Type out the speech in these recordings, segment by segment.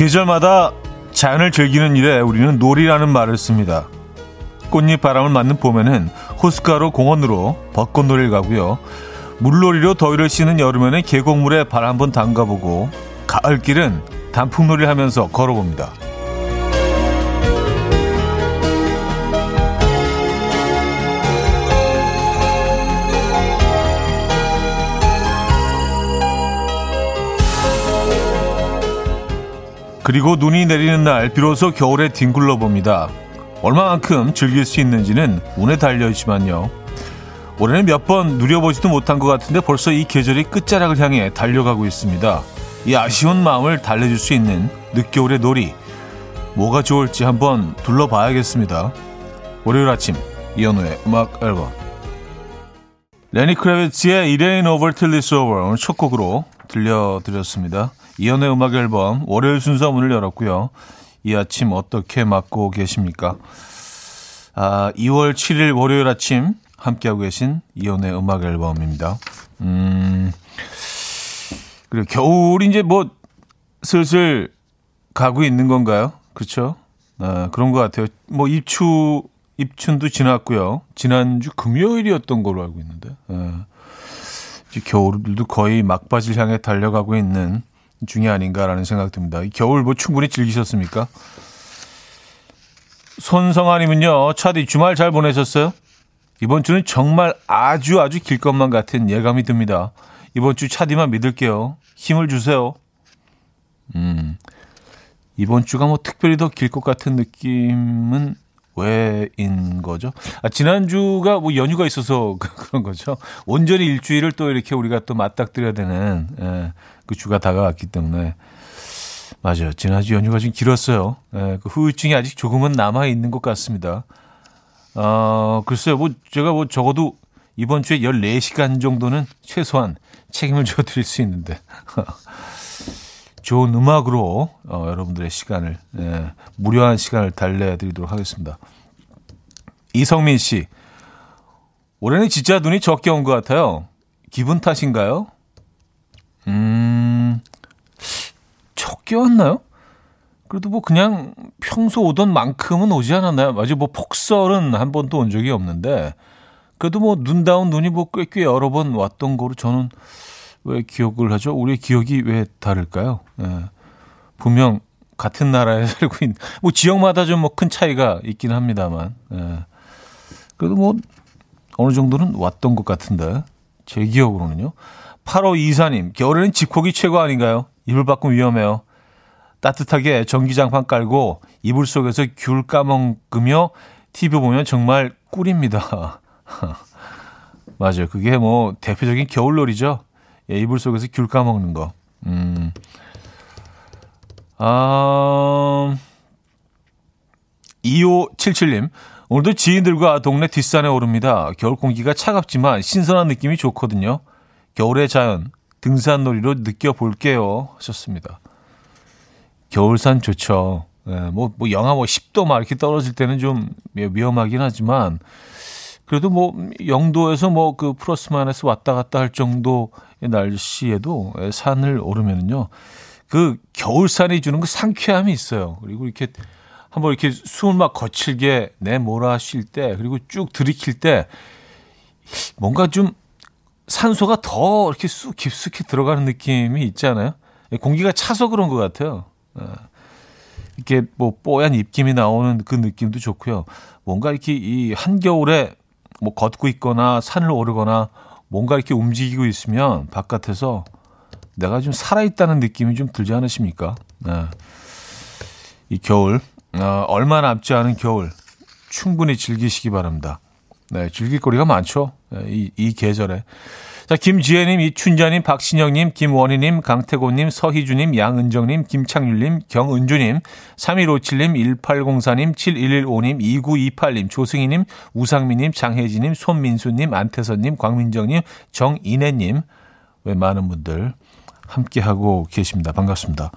계절마다 자연을 즐기는 일에 우리는 놀이라는 말을 씁니다. 꽃잎 바람을 맞는 봄에는 호숫가로 공원으로 벚꽃놀이를 가고요. 물놀이로 더위를 씻는 여름에는 계곡물에 발 한번 담가보고 가을길은 단풍놀이 하면서 걸어봅니다. 그리고 눈이 내리는 날 비로소 겨울에 뒹굴러 봅니다. 얼마만큼 즐길 수 있는지는 운에 달려 있지만요. 올해는 몇 번 누려보지도 못한 것 같은데 벌써 이 계절이 끝자락을 향해 달려가고 있습니다. 이 아쉬운 마음을 달래줄 수 있는 늦겨울의 놀이 뭐가 좋을지 한번 둘러봐야겠습니다. 월요일 아침 이현우의 음악 앨범 레니 크레비츠의 It Ain't Over Till It's Over 오늘 첫 곡으로 들려드렸습니다. 이현우의 음악 앨범 월요일 순서 문을 열었고요. 이 아침 어떻게 맞고 계십니까? 아, 2월 7일 월요일 아침 함께하고 계신 이연의 음악 앨범입니다. 음, 그리고 겨울이 이제 뭐 슬슬 가고 있는 건가요? 그렇죠? 아, 그런 것 같아요. 뭐 입추, 입춘도 지났고요. 지난주 금요일이었던 걸로 알고 있는데. 아, 이제 겨울도 거의 막바지를 향해 달려가고 있는 중이 아닌가라는 생각 듭니다. 겨울 뭐 충분히 즐기셨습니까? 손성아님은요, 차디 주말 잘 보내셨어요? 이번 주는 정말 아주 아주 길 것만 같은 예감이 듭니다. 이번 주 차디만 믿을게요. 힘을 주세요. 음, 이번 주가 뭐 특별히 더 길 것 같은 느낌은 왜인 거죠? 아, 지난주가 뭐 연휴가 있어서 그런 거죠. 온전히 일주일을 또 이렇게 우리가 또 맞닥뜨려야 되는, 예, 그 주가 다가왔기 때문에. 맞아요. 지난주 연휴가 좀 길었어요. 예, 그 후유증이 아직 조금은 남아 있는 것 같습니다. 어, 글쎄요. 뭐 제가 뭐 적어도 이번 주에 14시간 정도는 최소한 책임을 져 드릴 수 있는데. 좋은 음악으로 어, 여러분들의 시간을 예, 무료한 시간을 달래 드리도록 하겠습니다. 이성민 씨, 올해는 진짜 눈이 적게 온 것 같아요. 기분 탓인가요? 음, 적게 왔나요? 그래도 뭐 그냥 평소 오던 만큼은 오지 않았나요? 아직 뭐 폭설은 한 번도 온 적이 없는데 그래도 뭐 눈다운 눈이 뭐 꽤 꽤 여러 번 왔던 거로 저는 왜 기억을 하죠? 우리의 기억이 왜 다를까요? 예. 분명 같은 나라에 살고 있는 뭐 지역마다 좀 뭐 큰 차이가 있긴 합니다만 예. 그래도 뭐 어느 정도는 왔던 것 같은데 제 기억으로는요. 8호 이사님 겨울에는 집콕이 최고 아닌가요? 이불 밖은 위험해요. 따뜻하게 전기장판 깔고 이불 속에서 귤 까먹으며 TV 보면 정말 꿀입니다. 맞아요. 그게 뭐 대표적인 겨울놀이죠. 예, 이불 속에서 귤 까먹는 거. 음. 아, 2577님. 오늘도 지인들과 동네 뒷산에 오릅니다. 겨울 공기가 차갑지만 신선한 느낌이 좋거든요. 겨울의 자연, 등산놀이로 느껴볼게요. 하셨습니다. 겨울산 좋죠. 예, 뭐, 뭐, 영하 뭐 10도 막 이렇게 떨어질 때는 좀 위험하긴 하지만, 그래도 뭐, 영도에서 뭐 그 플러스 마이너스 왔다 갔다 할 정도의 날씨에도 산을 오르면은요, 그 겨울산이 주는 그 상쾌함이 있어요. 그리고 이렇게 한번 이렇게 숨을 막 거칠게 내몰아 쉴 때, 그리고 쭉 들이킬 때, 뭔가 좀 산소가 더 이렇게 쑥 깊숙이 들어가는 느낌이 있잖아요. 공기가 차서 그런 것 같아요. 예. 이렇게 뭐 뽀얀 입김이 나오는 그 느낌도 좋고요. 뭔가 이렇게 이 한겨울에 뭐 걷고 있거나 산을 오르거나 뭔가 이렇게 움직이고 있으면 바깥에서 내가 좀 살아있다는 느낌이 좀 들지 않으십니까? 네. 이 겨울, 어, 얼마 남지 않은 겨울 충분히 즐기시기 바랍니다. 네, 즐길 거리가 많죠. 네, 이, 이 계절에. 자, 김지혜님, 이춘자님, 박신영님, 김원희님, 강태곤님, 서희주님, 양은정님, 김창률님, 경은주님, 3157님, 1804님, 7115님, 2928님, 조승희님, 우상미님, 장혜진님, 손민수님, 안태선님, 광민정님, 정인혜님, 왜 많은 분들 함께하고 계십니다. 반갑습니다.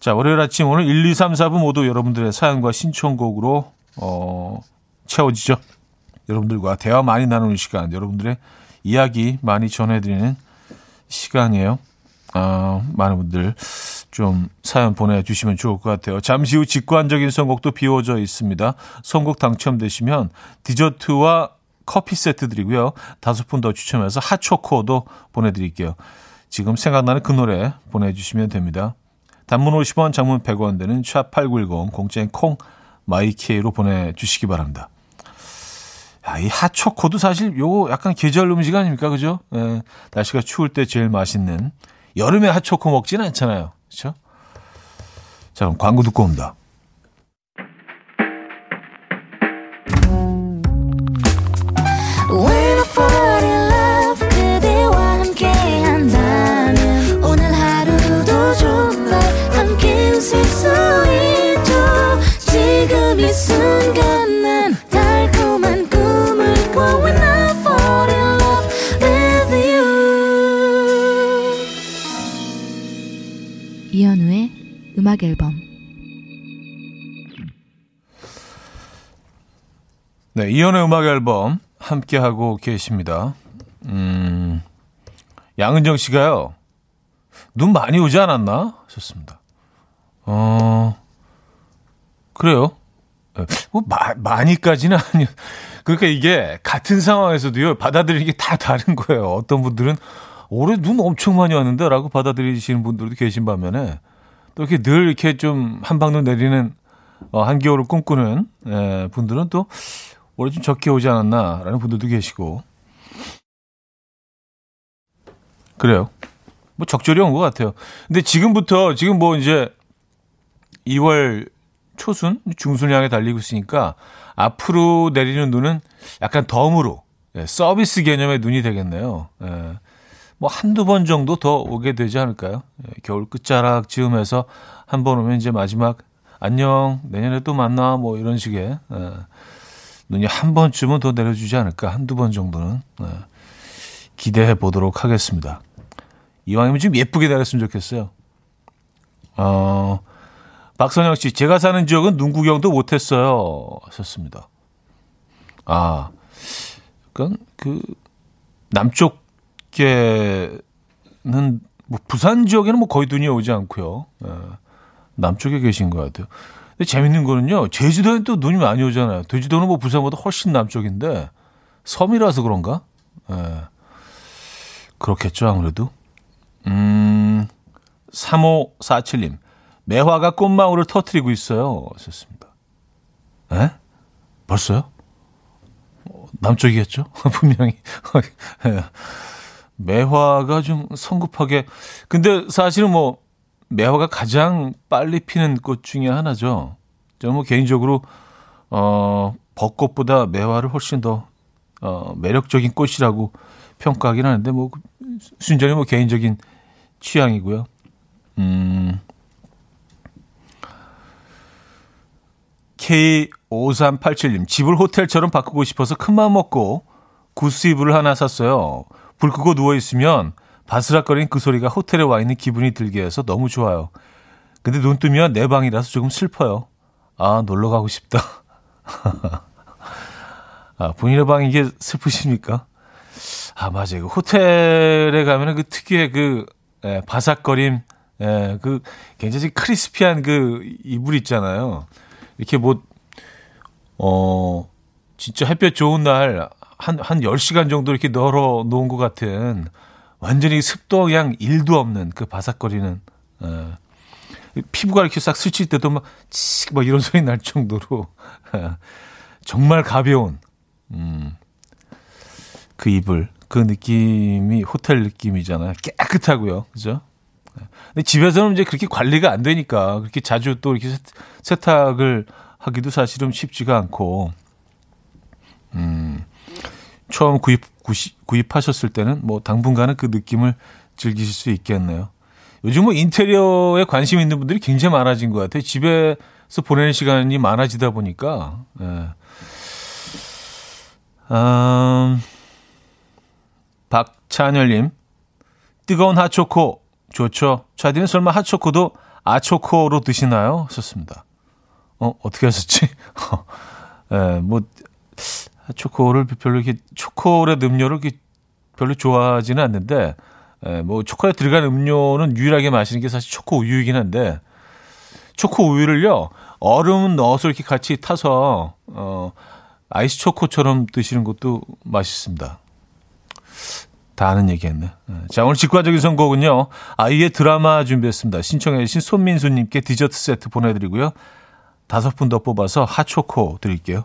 자, 월요일 아침 오늘 1, 2, 3, 4부 모두 여러분들의 사연과 신청곡으로, 어, 채워지죠. 여러분들과 대화 많이 나누는 시간, 여러분들의 이야기 많이 전해드리는 시간이에요. 어, 많은 분들 좀 사연 보내주시면 좋을 것 같아요. 잠시 후 직관적인 선곡도 비워져 있습니다. 선곡 당첨되시면 디저트와 커피 세트 드리고요. 다섯 분 더 추첨해서 핫초코도 보내드릴게요. 지금 생각나는 그 노래 보내주시면 됩니다. 단문 50원, 장문 100원 되는 샵8910 공짜인 콩 my K로 보내주시기 바랍니다. 야, 이 핫초코도 사실 요거 약간 계절 음식 아닙니까? 그죠? 예, 날씨가 추울 때 제일 맛있는 여름에 핫초코 먹지는 않잖아요. 그렇죠? 자, 그럼 광고 듣고 옵니다. 음악 앨범 네, 이연의 음악 앨범 함께 하고 계십니다. 음. 양은정 씨가요. 눈 많이 오지 않았나? 하셨습니다. 어. 그래요. 네, 뭐 마, 많이까지는 아니요. 그러니까 이게 같은 상황에서도요. 받아들이는 게다 다른 거예요. 어떤 분들은 올해 눈 엄청 많이 왔는데라고 받아들이시는 분들도 계신 반면에 또 이렇게 늘 이렇게 좀 한방눈 내리는 어, 한겨울을 꿈꾸는 예, 분들은 또 올해 좀 적게 오지 않았나라는 분들도 계시고 그래요. 뭐 적절히 온 것 같아요. 근데 지금부터 지금 뭐 이제 2월 초순 중순 향해 달리고 있으니까 앞으로 내리는 눈은 약간 덤으로 예, 서비스 개념의 눈이 되겠네요. 예. 뭐 한두 번 정도 더 오게 되지 않을까요? 예, 겨울 끝자락 즈음에서 한 번 오면 이제 마지막 안녕 내년에 또 만나 뭐 이런 식의 예, 눈이 한 번쯤은 더 내려주지 않을까 한두 번 정도는 예, 기대해 보도록 하겠습니다. 이왕이면 좀 예쁘게 내렸으면 좋겠어요. 어, 박선영 씨, 제가 사는 지역은 눈 구경도 못했어요. 하셨습니다. 아, 그건 그 남쪽 밖에는 뭐 부산 지역에는 뭐 거의 눈이 오지 않고요. 예, 남쪽에 계신 것 같아요. 근데 재밌는 거는요. 제주도엔 또 눈이 많이 오잖아요. 제주도는 뭐 부산보다 훨씬 남쪽인데 섬이라서 그런가? 예, 그렇겠죠 아무래도. 음, 3547님. 매화가 꽃망울을 터트리고 있어요. 썼습니다. 에? 벌써요? 어, 남쪽이겠죠? 분명히. 예. 매화가 좀 성급하게 근데 사실은 뭐 매화가 가장 빨리 피는 꽃 중에 하나죠. 저는 뭐 개인적으로 어 벚꽃보다 매화를 훨씬 더 어, 매력적인 꽃이라고 평가하긴 하는데 뭐 순전히 뭐 개인적인 취향이고요. 음. K5387님, 집을 호텔처럼 바꾸고 싶어서 큰맘 먹고 구스 이불을 하나 샀어요. 불 끄고 누워 있으면 바스락거리는 그 소리가 호텔에 와 있는 기분이 들게 해서 너무 좋아요. 근데 눈 뜨면 내 방이라서 조금 슬퍼요. 아, 놀러 가고 싶다. 아, 본인의 방이 이게 슬프십니까? 아, 맞아요. 그 호텔에 가면은 그 특유의 그, 예, 바삭거림, 예, 그 굉장히 크리스피한 그 이불 있잖아요. 이렇게 뭐, 어, 진짜 햇볕 좋은 날 한, 한 10시간 정도 이렇게 널어 놓은 것 같은 완전히 습도 그냥 1도 없는 그 바삭거리는, 어, 피부가 이렇게 싹 스칠 때도 막, 칙, 막 이런 소리 날 정도로, 어, 정말 가벼운, 음, 그 이불, 그 느낌이 호텔 느낌이잖아요. 깨끗하고요. 그죠? 근데 집에서는 이제 그렇게 관리가 안 되니까 그렇게 자주 또 이렇게 세탁을 하기도 사실은 쉽지가 않고, 음, 처음 구입 구입 하셨을 때는 뭐 당분간은 그 느낌을 즐기실 수 있겠네요. 요즘 뭐 인테리어에 관심 있는 분들이 굉장히 많아진 것 같아요. 집에서 보내는 시간이 많아지다 보니까. 예. 음, 박찬열님, 뜨거운 핫초코 좋죠. 차디는 설마 핫초코도 아초코로 드시나요? 썼습니다. 어 어떻게 하셨지? 예, 뭐 초코를 별로 이렇게 초콜릿 음료를 이렇게 별로 좋아하지는 않는데 예, 뭐 초콜릿 들어간 음료는 유일하게 마시는 게 사실 초코 우유이긴 한데 초코 우유를요 얼음 넣어서 이렇게 같이 타서 어 아이스 초코처럼 드시는 것도 맛있습니다. 다 아는 얘기했네. 예. 자, 오늘 직관적인 선곡은요. 아이의 드라마 준비했습니다. 신청해 주신 손민수님께 디저트 세트 보내드리고요. 다섯 분 더 뽑아서 핫초코 드릴게요.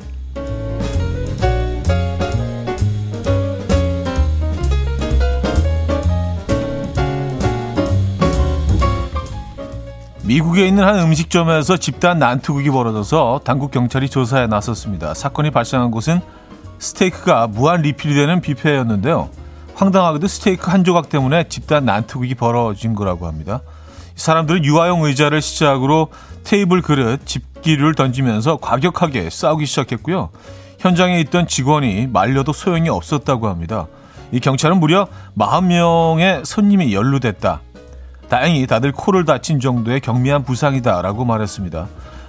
미국에 있는 한 음식점에서 집단 난투극이 벌어져서 당국 경찰이 조사에 나섰습니다. 사건이 발생한 곳은 스테이크가 무한 리필이 되는 뷔페였는데요. 황당하게도 스테이크 한 조각 때문에 집단 난투극이 벌어진 거라고 합니다. 사람들은 유아용 의자를 시작으로 테이블 그릇, 집기를 던지면서 과격하게 싸우기 시작했고요. 현장에 있던 직원이 말려도 소용이 없었다고 합니다. 이 경찰은 무려 40명의 손님이 연루됐다. 다행히 다들 코를 다친 정도의 경미한 부상이다라고 말했습니다.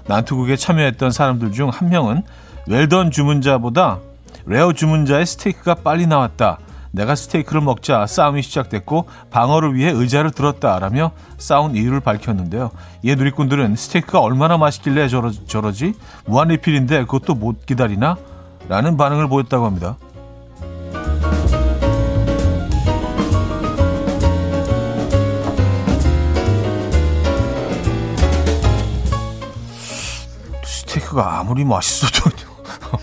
난투극에 참여했던 사람들 중 한 명은 웰던 주문자보다 레어 주문자의 스테이크가 빨리 나왔다. 내가 스테이크를 먹자 싸움이 시작됐고 방어를 위해 의자를 들었다라며 싸운 이유를 밝혔는데요. 이에 누리꾼들은 스테이크가 얼마나 맛있길래 저러, 저러지? 무한리필인데 그것도 못 기다리나? 라는 반응을 보였다고 합니다. 스테이크가 아무리 맛있어도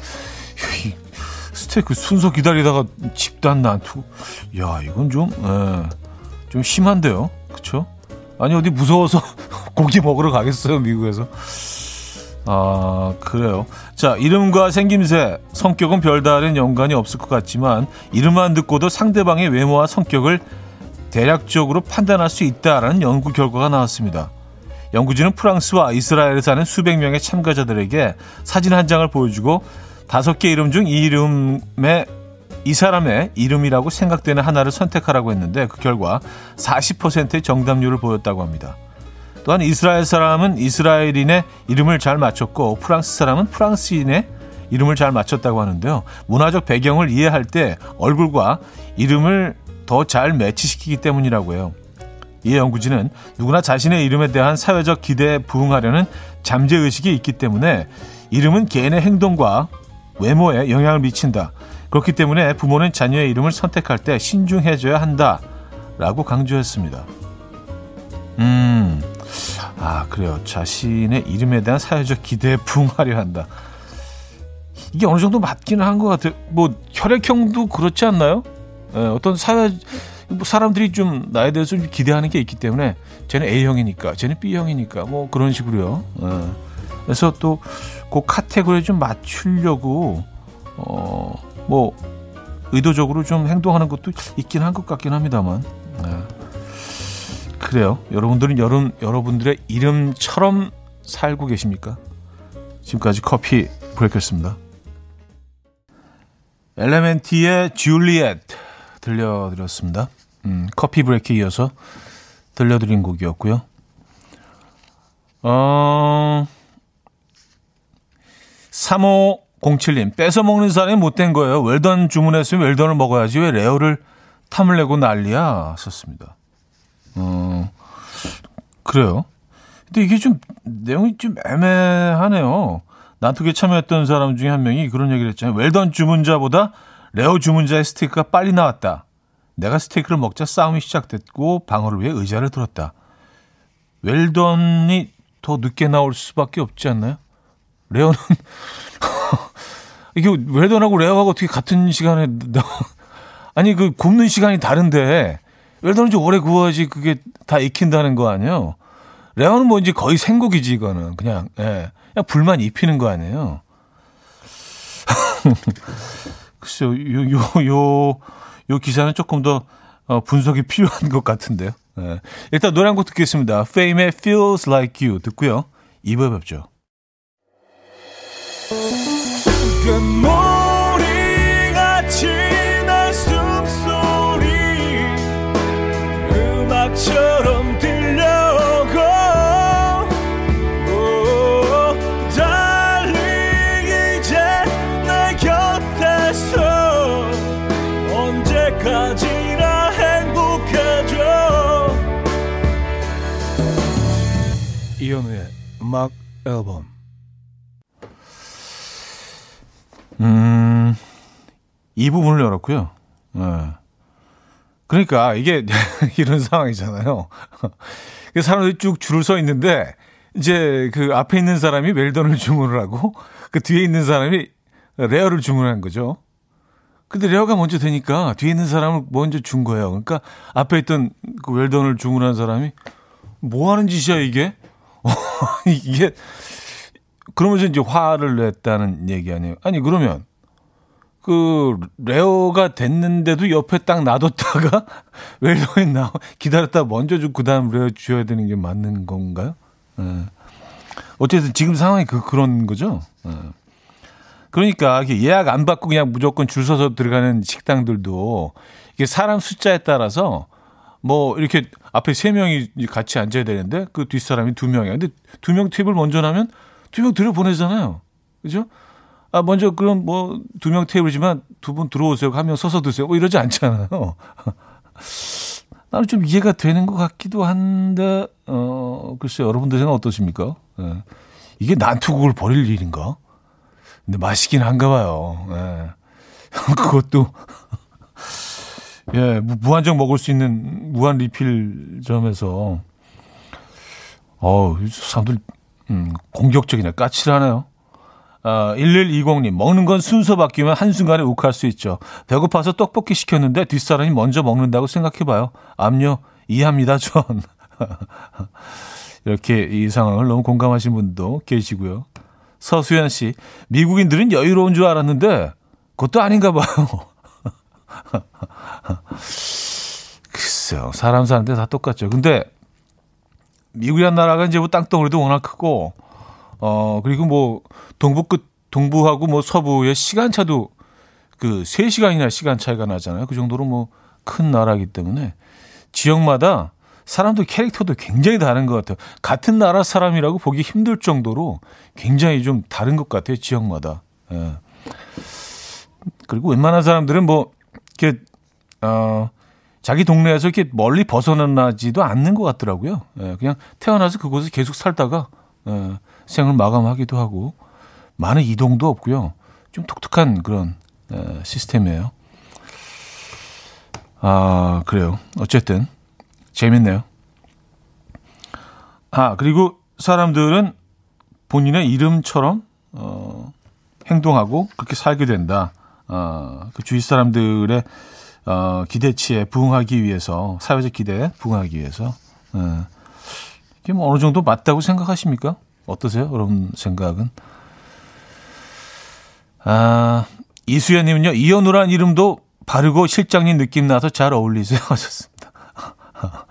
스테이크 순서 기다리다가 집단 난투. 야, 이건 좀, 예, 좀 심한데요. 그쵸? 아니, 어디 무서워서 고기 먹으러 가겠어요, 미국에서. 아, 그래요. 자, 이름과 생김새, 성격은 별다른 연관이 없을 것 같지만, 이름만 듣고도 상대방의 외모와 성격을 대략적으로 판단할 수 있다라는 연구 결과가 나왔습니다. 연구진은 프랑스와 이스라엘에 사는 수백 명의 참가자들에게 사진 한 장을 보여주고 다섯 개 이름 중 이 이름의 이 사람의 이름이라고 생각되는 하나를 선택하라고 했는데 그 결과 40%의 정답률을 보였다고 합니다. 또한 이스라엘 사람은 이스라엘인의 이름을 잘 맞췄고 프랑스 사람은 프랑스인의 이름을 잘 맞췄다고 하는데요. 문화적 배경을 이해할 때 얼굴과 이름을 더 잘 매치시키기 때문이라고 해요. 이 연구진은 누구나 자신의 이름에 대한 사회적 기대에 부응하려는 잠재의식이 있기 때문에 이름은 개인의 행동과 외모에 영향을 미친다. 그렇기 때문에 부모는 자녀의 이름을 선택할 때 신중해져야 한다. 라고 강조했습니다. 음, 아, 그래요. 자신의 이름에 대한 사회적 기대에 부응하려 한다. 이게 어느 정도 맞기는 한 것 같아요. 뭐, 혈액형도 그렇지 않나요? 예, 어떤 사회, 뭐 사람들이 좀 나에 대해서 좀 기대하는 게 있기 때문에 쟤는 A형이니까 쟤는 B형이니까 뭐 그런 식으로요. 어. 그래서 또 그 카테고리에 좀 맞추려고 어 뭐 의도적으로 좀 행동하는 것도 있긴 한 것 같긴 합니다만. 네. 그래요. 여러분들은 여름 여러분들의 이름처럼 살고 계십니까? 지금까지 커피 브레이크였습니다. LMNT의 Juliet 들려드렸습니다. 음, 커피 브레이크 이어서 들려드린 곡이었고요. 어, 3507님, 뺏어 먹는 사람이 못된 거예요. 웰던 주문했으면 well-done을 먹어야지. 왜 rare를 탐을 내고 난리야? 썼습니다. 어, 그래요. 근데 이게 좀, 내용이 좀 애매하네요. 난투에 참여했던 사람 중에 한 명이 그런 얘기를 했잖아요. 웰던 주문자보다 rare 주문자의 스테이크가 빨리 나왔다. 내가 스테이크를 먹자 싸움이 시작됐고 방어를 위해 의자를 들었다. well-done이 더 늦게 나올 수밖에 없지 않나요? rare는 이게 well-done하고 rare하고 어떻게 같은 시간에 아니 그 굽는 시간이 다른데 well-done은 좀 오래 구워야지 그게 다 익힌다는 거 아니에요? 레어는 뭐 이제 거의 생고기지 이거는 그냥 예. 그냥 불만 입히는 거 아니에요? 글쎄요, 요, 요, 요, 요 기사는 조금 더 어, 분석이 필요한 것 같은데요. 네. 일단 노래 한 곡 듣겠습니다. Fame의 Feels Like You 듣고요. 2부에 뵙죠. 음악 앨범 음, 이 부분을 열었고요. 네. 그러니까 이게 이런 상황이잖아요. 사람들이 쭉 줄을 서 있는데 이제 그 앞에 있는 사람이 well-done을 주문을 하고 그 뒤에 있는 사람이 rare를 주문한 거죠. 근데 rare가 먼저 되니까 뒤에 있는 사람을 먼저 준 거예요. 그러니까 앞에 있던 그 well-done을 주문한 사람이 뭐 하는 짓이야 이게? 이게 그러면서 이제 화를 냈다는 얘기 아니에요. 아니, 그러면 그 rare가 됐는데도 옆에 딱 놔뒀다가 웰더에 나 기다렸다 먼저 주고 그다음 rare 줘야 되는 게 맞는 건가요? 예. 어쨌든 지금 상황이 그 그런 거죠. 예. 그러니까 예약 안 받고 그냥 무조건 줄 서서 들어가는 식당들도 이게 사람 숫자에 따라서 뭐 이렇게 앞에 세 명이 같이 앉아야 되는데 그 뒷사람이 두 명이야. 근데 두명 테이블 먼저 나면 두 명 들여 보내잖아요. 그죠? 아, 먼저 그럼 뭐 두 명 테이블이지만 두 분 들어오세요. 한 명 서서 드세요. 뭐 이러지 않잖아요. 나는 좀 이해가 되는 것 같기도 한데, 어, 글쎄요. 여러분들 생각 어떠십니까? 예. 이게 난투국을 버릴 일인가? 근데 맛있긴 한가 봐요. 예. 그것도, 예, 무한정 먹을 수 있는 무한 리필점에서, 어우, 사람들 음, 공격적이네. 까칠하네요. 아, 1120님, 먹는 건 순서 바뀌면 한순간에 욱할 수 있죠. 배고파서 떡볶이 시켰는데 뒷사람이 먼저 먹는다고 생각해봐요. 압류, 이해합니다, 전. 이렇게 이 상황을 너무 공감하신 분도 계시고요. 서수연 씨, 미국인들은 여유로운 줄 알았는데, 그것도 아닌가 봐요. 글쎄요, 사람 사는데 다 똑같죠. 근데 미국이란 나라가 이제 뭐 땅덩어리도 워낙 크고 어 그리고 뭐 동부 끝 동부하고 뭐 서부의 시간차도 그 3시간이나 시간 차이가 나잖아요. 그 정도로 뭐 큰 나라이기 때문에 지역마다 사람들 캐릭터도 굉장히 다른 것 같아요. 같은 나라 사람이라고 보기 힘들 정도로 굉장히 좀 다른 것 같아요. 지역마다. 예. 그리고 웬만한 사람들은 뭐 이렇게 어 자기 동네에서 이렇게 멀리 벗어나지도 않는 것 같더라고요. 예, 그냥 태어나서 그곳에 계속 살다가 예, 생을 마감하기도 하고 많은 이동도 없고요. 좀 독특한 그런 예, 시스템이에요. 아 그래요. 어쨌든 재밌네요. 아 그리고 사람들은 본인의 이름처럼 어, 행동하고 그렇게 살게 된다. 어, 그 주위 사람들의 어, 기대치에 부응하기 위해서 사회적 기대에 부응하기 위해서 예. 이게 뭐 어느 정도 맞다고 생각하십니까? 어떠세요? 여러분 생각은? 아 이수연님은요 이현우란 이름도 바르고 실장님 느낌 나서 잘 어울리세요 하셨습니다.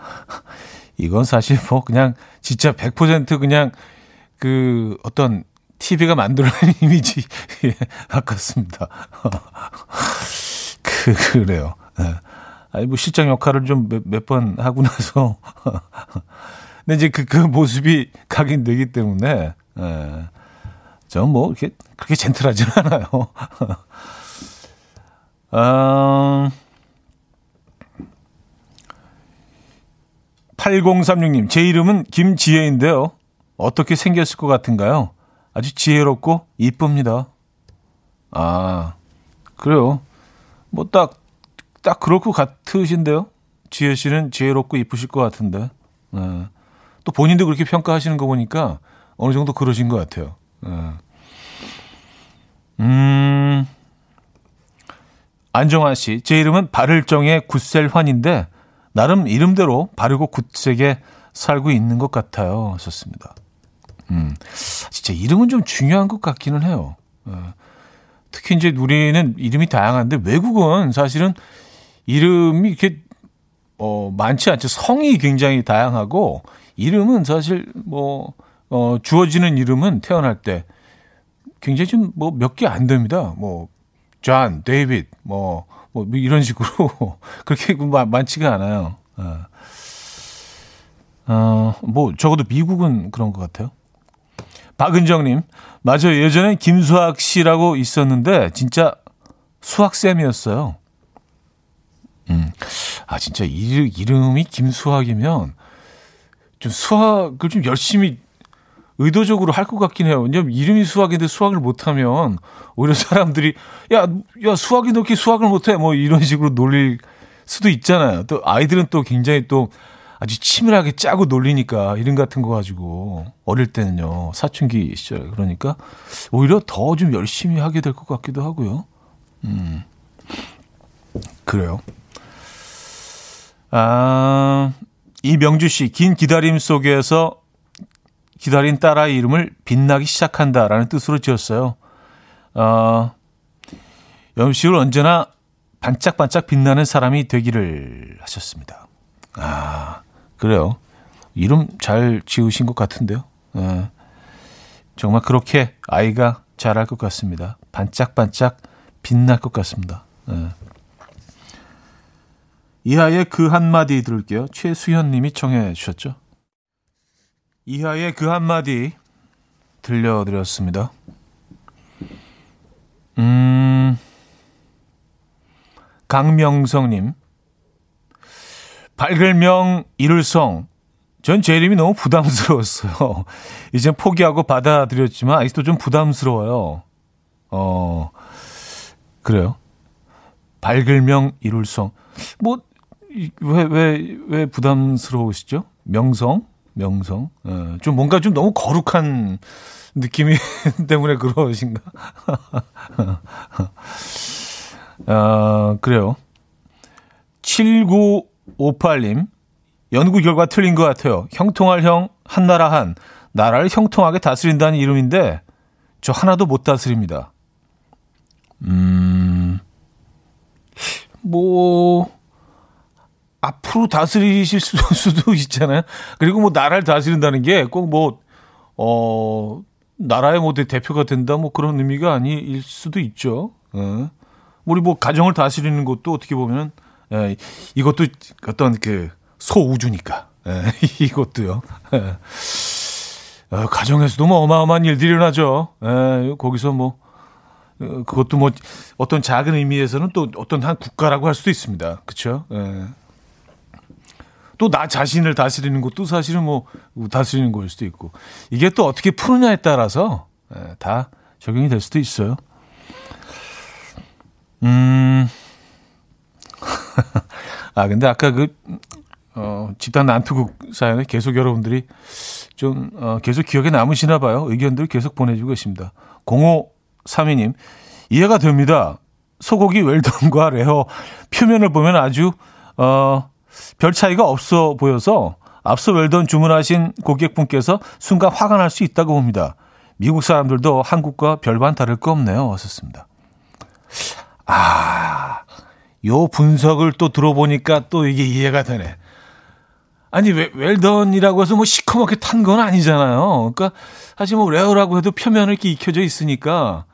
이건 사실 뭐 그냥 진짜 100% 그냥 그 어떤 TV가 만들어낸 이미지 예, 같습니다. 그, 그래요. 네. 아니, 뭐, 실장 역할을 좀 몇 번 하고 나서. 근데 이제 그, 그 모습이 각인되기 때문에, 예. 전 뭐, 이렇게, 그렇게 젠틀하진 않아요. 음, 8036님, 제 이름은 김지혜인데요. 어떻게 생겼을 것 같은가요? 아주 지혜롭고 이쁩니다. 아, 그래요. 뭐 딱, 딱 그럴 것 같으신데요? 지혜 씨는 지혜롭고 이쁘실 것 같은데. 네. 또 본인도 그렇게 평가하시는 거 보니까 어느 정도 그러신 것 같아요. 네. 음, 안정환 씨, 제 이름은 바를정의 굿셀환인데, 나름 이름대로 바르고 굳세게 살고 있는 것 같아요. 하셨습니다. 음, 진짜 이름은 좀 중요한 것 같기는 해요. 네. 특히 이제 우리는 이름이 다양한데 외국은 사실은 이름이 이렇게 어 많지 않죠. 성이 굉장히 다양하고 이름은 사실 뭐 어, 주어지는 이름은 태어날 때 굉장히 좀 뭐 몇 개 안 됩니다. 뭐, 존, 데이빗, 뭐, 뭐, 이런 식으로. 그렇게 많지가 않아요. 어. 어, 뭐, 적어도 미국은 그런 것 같아요. 박은정님, 맞아요. 예전에 김수학 씨라고 있었는데, 진짜 수학쌤이었어요. 음, 아, 진짜 이름, 이름이 김수학이면, 좀 수학을 좀 열심히 의도적으로 할 것 같긴 해요. 왜냐면 이름이 수학인데 수학을 못하면 오히려 사람들이 야, 야 수학이 너렇게 수학을 못해 뭐 이런 식으로 놀릴 수도 있잖아요. 또 아이들은 또 굉장히 또 아주 치밀하게 짜고 놀리니까 이름 같은 거 가지고 어릴 때는요 사춘기 시절 그러니까 오히려 더 좀 열심히 하게 될 것 같기도 하고요. 음 그래요. 아 이명주 씨 긴 기다림 속에서 기다린 딸아이 이름을 빛나기 시작한다라는 뜻으로 지었어요. 어, 염식을 언제나 반짝반짝 빛나는 사람이 되기를 하셨습니다. 아, 그래요. 이름 잘 지으신 것 같은데요. 예, 정말 그렇게 아이가 잘할 것 같습니다. 반짝반짝 빛날 것 같습니다. 예. 이하의 그 한마디 들을게요. 최수현 님이 청해 주셨죠. 이하의 그 한마디 들려드렸습니다. 음, 강명성님. 발글명 이룰성. 전 제 이름이 너무 부담스러웠어요. 이젠 포기하고 받아들였지만 아직도 좀 부담스러워요. 어, 그래요. 발글명 이룰성. 뭐, 왜, 왜, 왜 부담스러우시죠? 명성? 명성. 어, 좀 뭔가 좀 너무 거룩한 느낌이 때문에 그러신가? 아, 그래요. 7958님. 연구 결과 틀린 것 같아요. 형통할 형, 한나라 한. 나라를 형통하게 다스린다는 이름인데, 저 하나도 못 다스립니다. 음, 뭐, 앞으로 다스리실 수도 있잖아요. 그리고 뭐 나라를 다스린다는 게 꼭 뭐, 어, 나라의 뭐 대표가 된다 뭐 그런 의미가 아닐 수도 있죠. 예. 우리 뭐 가정을 다스리는 것도 어떻게 보면 예, 이것도 어떤 그 소우주니까 예, 이것도요. 예. 어, 가정에서도 뭐 어마어마한 일들이 일어나죠. 예, 거기서 뭐 어, 그것도 뭐 어떤 작은 의미에서는 또 어떤 한 국가라고 할 수도 있습니다. 그렇죠? 예. 또나 자신을 다스리는 것도 사실은 뭐 다스리는 거일 수도 있고 이게 또 어떻게 푸느냐에 따라서 예, 다 적용이 될 수도 있어요. 음. 아 근데 아까 그 어, 집단 난투극 사연에 계속 여러분들이 좀 어, 계속 기억에 남으시나 봐요. 의견들 계속 보내주고 계십니다. 0532님 이해가 됩니다. 소고기 웰던과 레어 표면을 보면 아주 어, 별 차이가 없어 보여서 앞서 웰던 주문하신 고객분께서 순간 화가 날 수 있다고 봅니다. 미국 사람들도 한국과 별반 다를 거 없네요. 왔었습니다. 아, 요 분석을 또 들어보니까 또 이게 이해가 되네. 아니, 웰던이라고 해서 뭐 시커멓게 탄 건 아니잖아요. 그러니까, 사실 뭐 레어라고 해도 표면을 이렇게 익혀져 있으니까,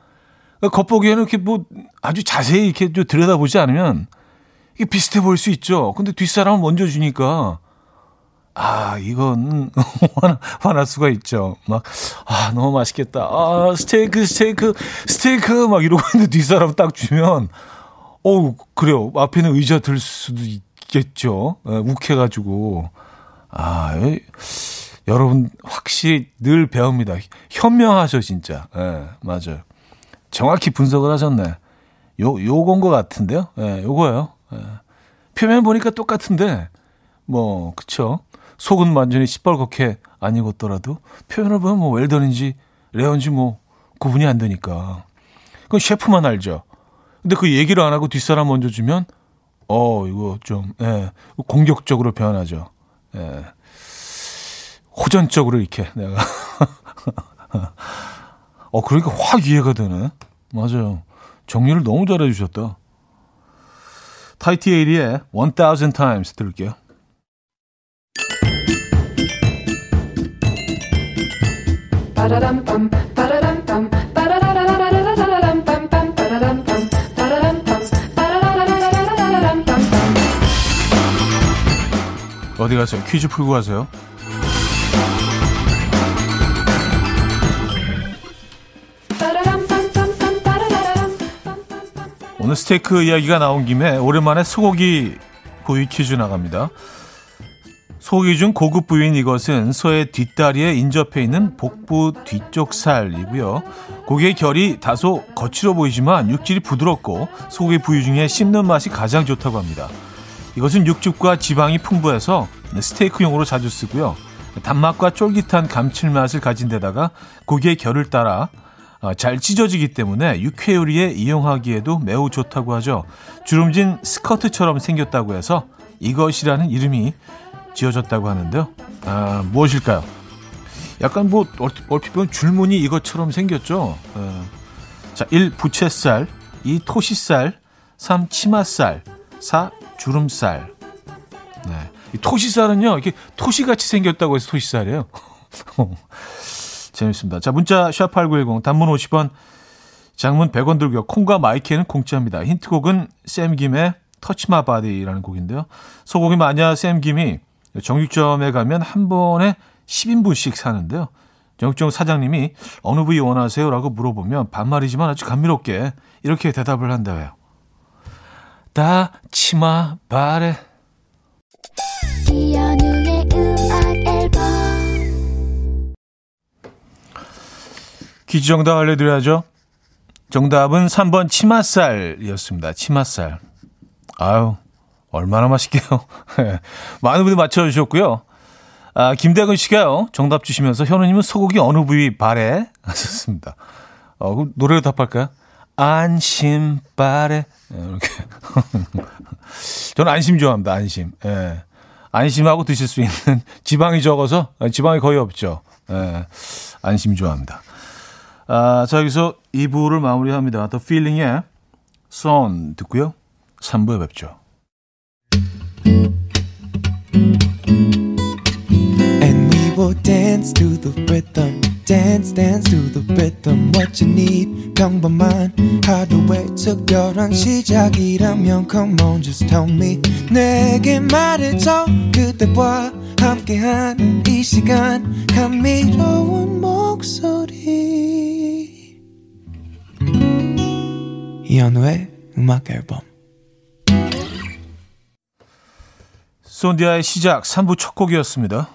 그러니까 겉보기에는 이렇게 뭐 아주 자세히 이렇게 좀 들여다보지 않으면 이게 비슷해 보일 수 있죠. 근데 뒷사람을 먼저 주니까 아, 이건 화나, 화날 수가 있죠. 막, 아, 너무 맛있겠다. 아, 스테이크, 스테이크, 스테이크 막 이러고 있는데 뒷사람 딱 주면, 어우, 그래요. 앞에는 의자 들 수도 있겠죠. 에, 예, 욱해가지고. 아, 에, 여러분, 확실히 늘 배웁니다. 현명하셔, 진짜. 예, 맞아요. 정확히 분석을 하셨네. 요, 요건 것 같은데요. 예, 요거예요. 예. 표면 보니까 똑같은데 뭐 그쵸 속은 완전히 시뻘겋게 안 익었더라도 표면을 보면 뭐 웰던인지 레어인지 뭐 구분이 안 되니까 그건 셰프만 알죠. 근데 그 얘기를 안 하고 뒷사람 먼저 주면 어 이거 좀 예, 공격적으로 변하죠. 예. 호전적으로 이렇게 내가 어 그러니까 확 이해가 되네. 맞아요. 정리를 너무 잘해 주셨다. 타이티 에이리의 1000 times 들을게요. 바라람밤, 어디 가세요? 퀴즈 풀고 가세요. 오늘 스테이크 이야기가 나온 김에 오랜만에 소고기 부위 퀴즈 나갑니다. 소고기 중 고급 부위인 이것은 소의 뒷다리에 인접해 있는 복부 뒤쪽 살이고요. 고기의 결이 다소 거칠어 보이지만 육질이 부드럽고 소고기 부위 중에 씹는 맛이 가장 좋다고 합니다. 이것은 육즙과 지방이 풍부해서 스테이크용으로 자주 쓰고요. 단맛과 쫄깃한 감칠맛을 가진 데다가 고기의 결을 따라 어, 잘 찢어지기 때문에 육회 요리에 이용하기에도 매우 좋다고 하죠. 주름진 스커트처럼 생겼다고 해서 이것이라는 이름이 지어졌다고 하는데요. 아, 무엇일까요? 약간 뭐 얼핏 보면 줄무늬 이것처럼 생겼죠. 어. 자, 1. 부채살 2. 토시살 3. 치맛살 4. 주름살 네. 이 토시살은요, 이렇게 토시같이 생겼다고 해서 토시살이에요. 재밌습니다. 자, 문자 샵8910 단문 50원 장문 100원 들고요. 콩과 my K는 공짜입니다. 힌트곡은 샘 김의 Touch My Body라는 곡인데요. 소고기 마니아 샘 김이 정육점에 가면 한 번에 10인분씩 사는데요. 정육점 사장님이 어느 부위 원하세요? 라고 물어보면 반말이지만 아주 감미롭게 이렇게 대답을 한다고요. 다 치마 바 래. 퀴즈 정답 알려드려야죠. 정답은 3번 치맛살이었습니다. 치맛살. 아유, 얼마나 맛있게요. 많은 분들 맞춰주셨고요. 아, 김대근 씨가요, 정답 주시면서 현우님은 소고기 어느 부위 바래? 하셨습니다. 어, 그럼 노래로 답할까요? 안심 바래. 네, 이렇게. 저는 안심 좋아합니다, 안심. 예. 안심하고 드실 수 있는 지방이 적어서, 지방이 거의 없죠. 예. 안심 좋아합니다. 아, 자, 여기서 2부를 마무리합니다. The Feeling의 Son 듣고요. 3부에 뵙죠. And we will dance to the rhythm. Dance dance to the rhythm what you need. 평범한 하루의 특별한 시작이라면 come on just tell me. 내게 말해줘 그대와 함께한 이 시간. 감미로운 목소리. 이현우의 음악 앨범. 손디아의 시작 3부 첫 곡이었습니다.